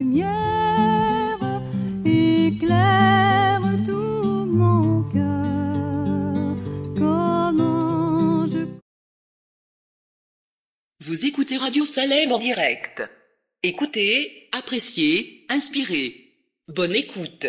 lumière éclaire tout mon cœur. Je Vous écoutez Radio Salem en direct. Écoutez, appréciez, inspirez. Bonne écoute.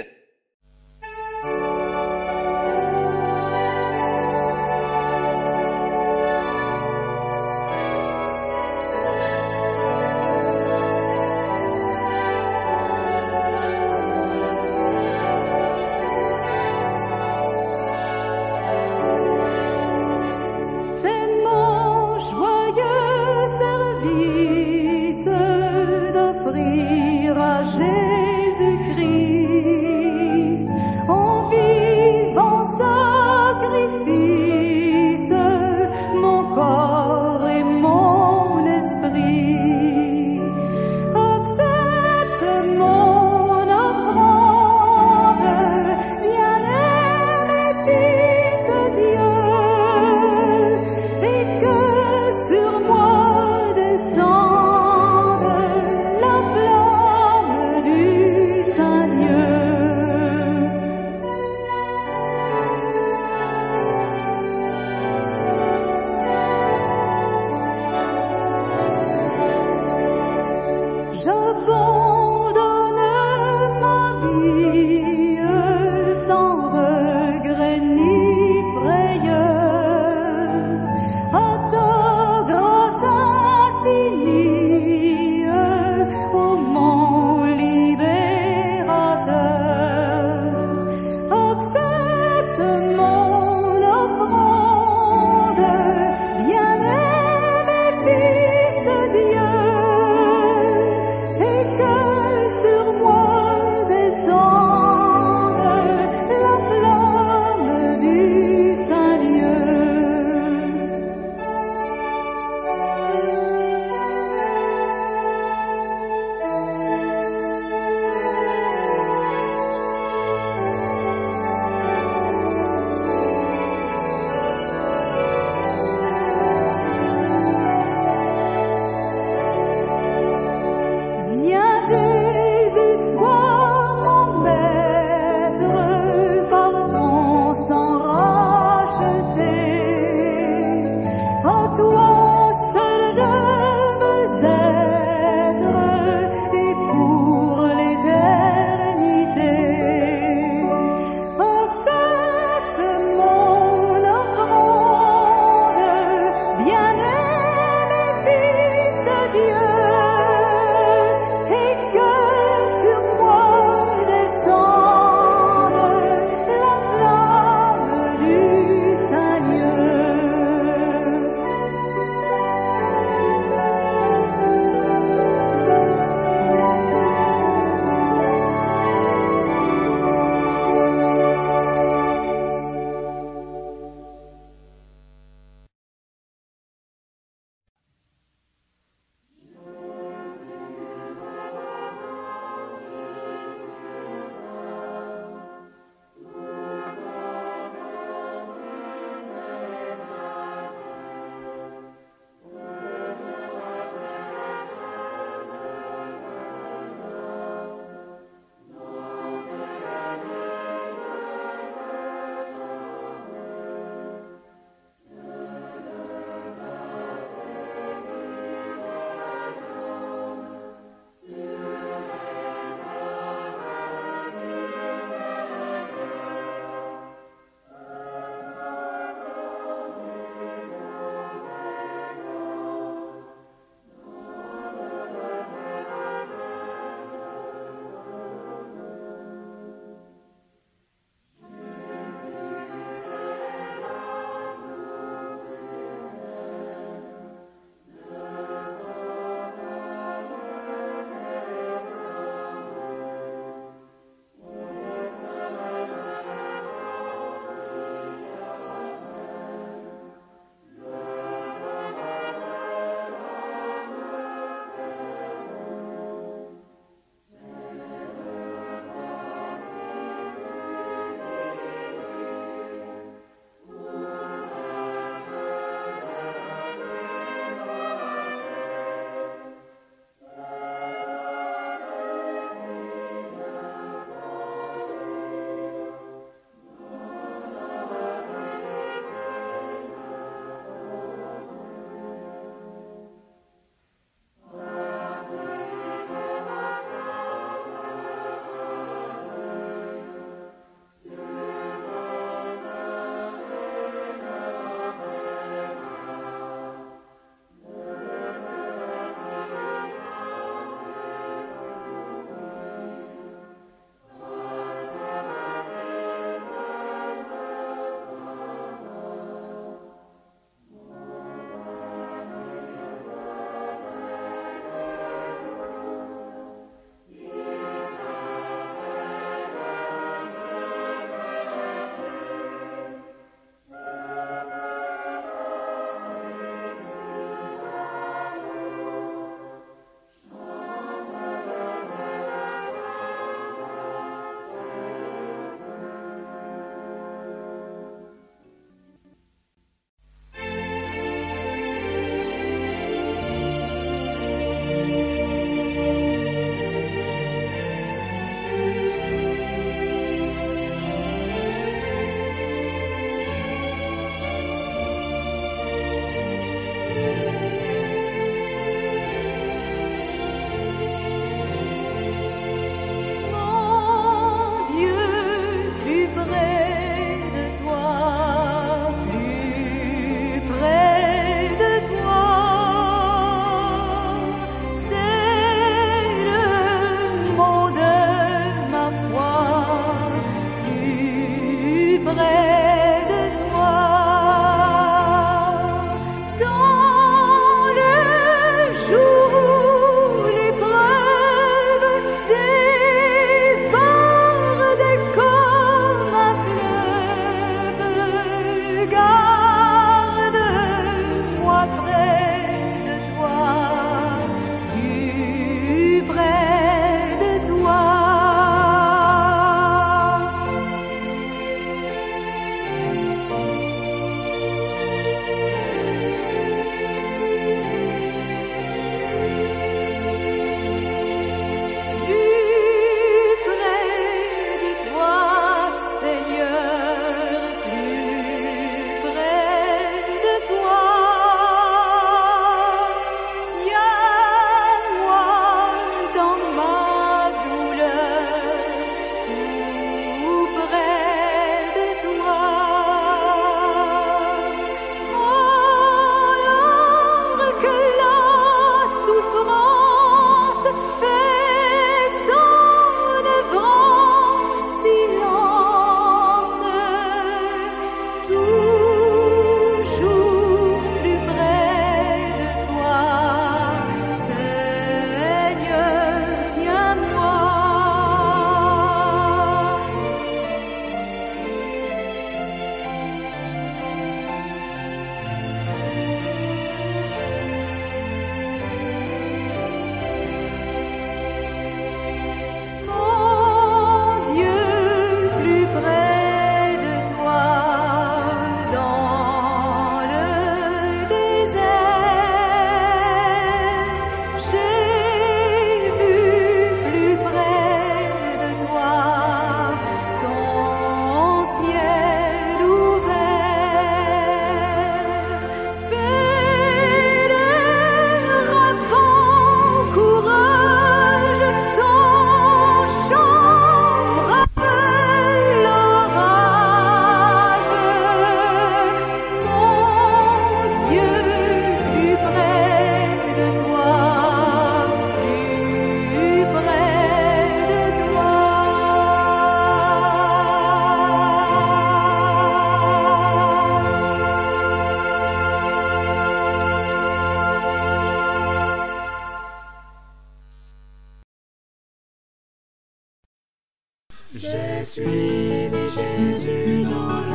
J'ai suivi Jésus dans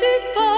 tempted by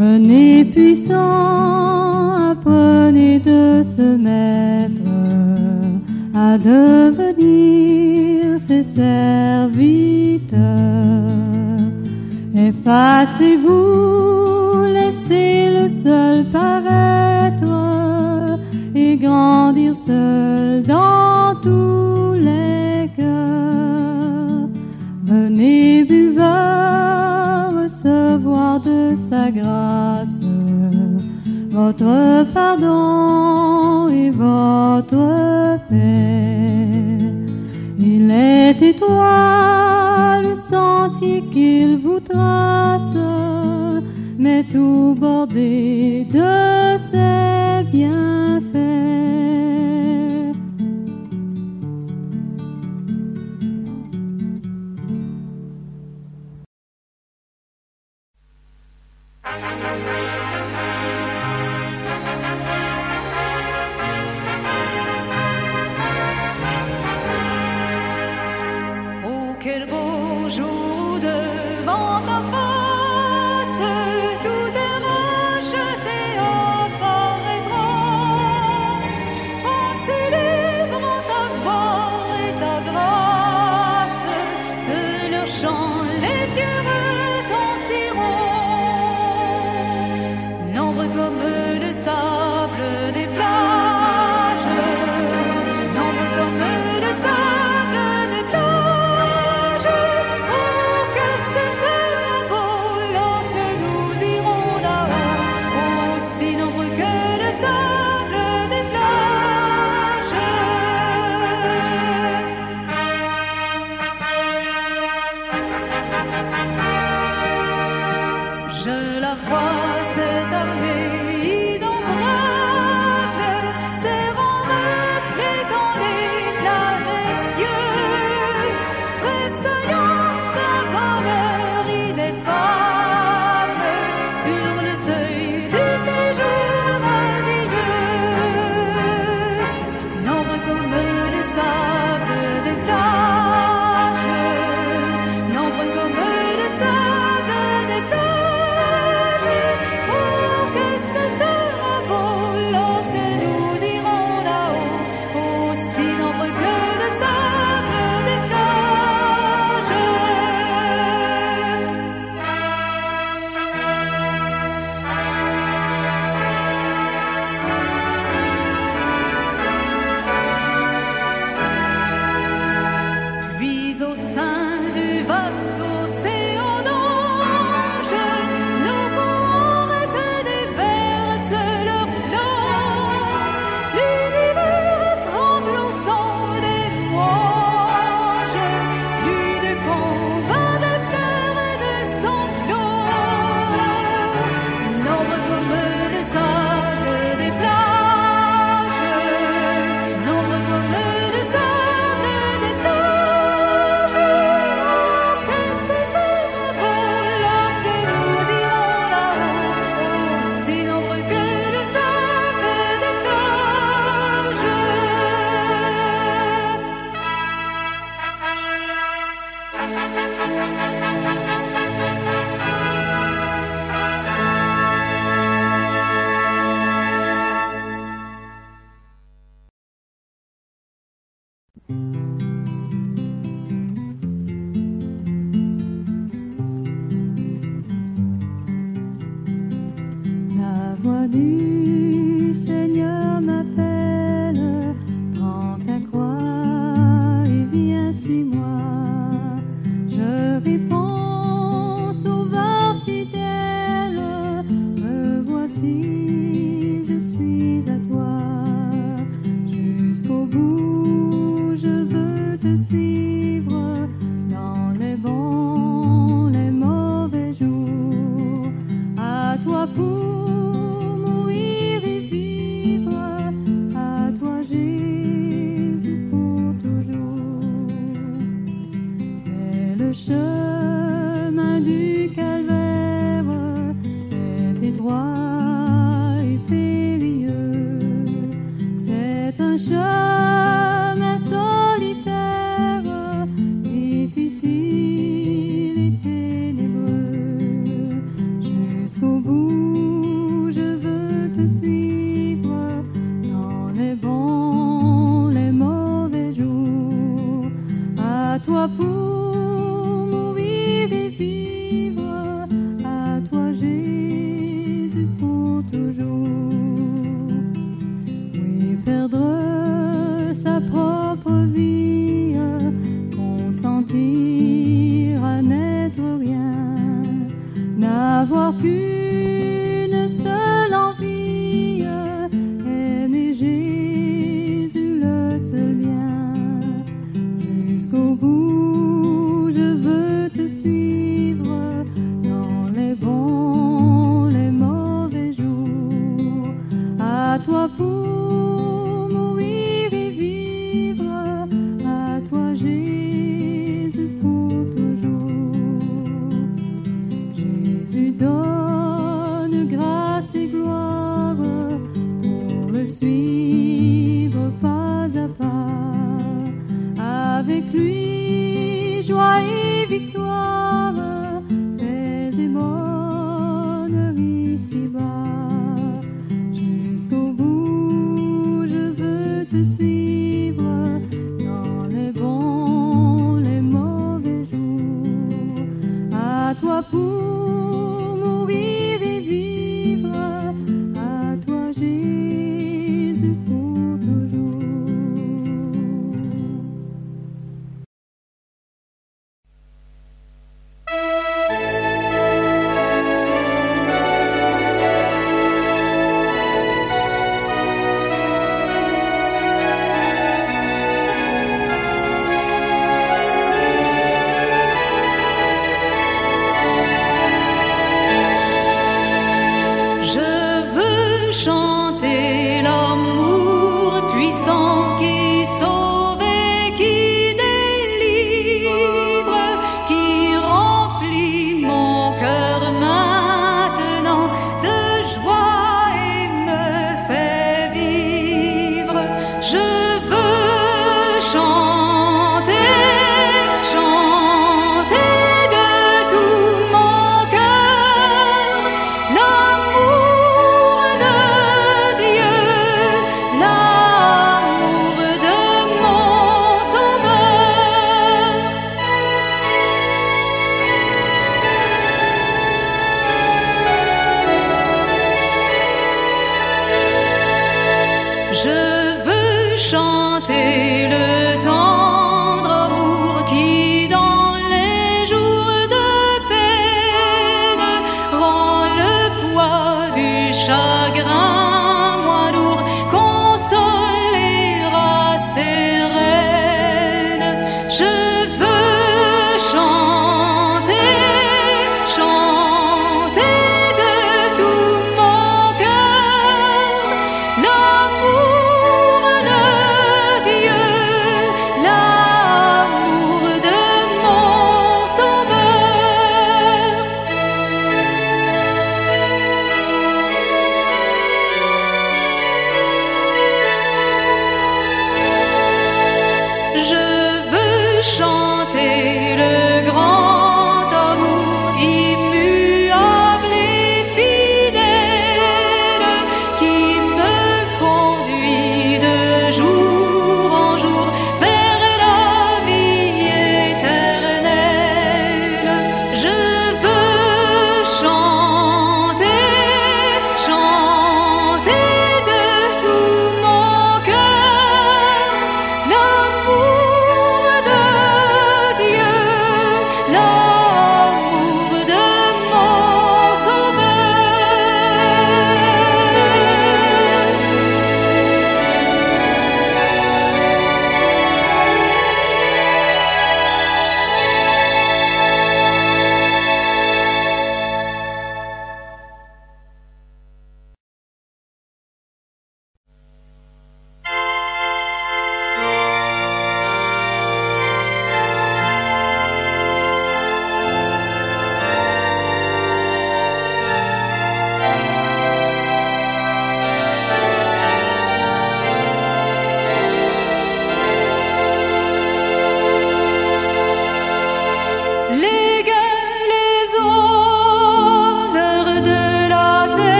Venez puissant, apprenez de se mettre à devenir ses serviteurs. Effacez-vous, laissez le seul paraître et grandir seul dans tous les cœurs. Venez buveurs de sa grâce votre pardon et votre paix. Il est étoile, le sentier qu'il vous trace, mais tout bordé de ses bienfaits.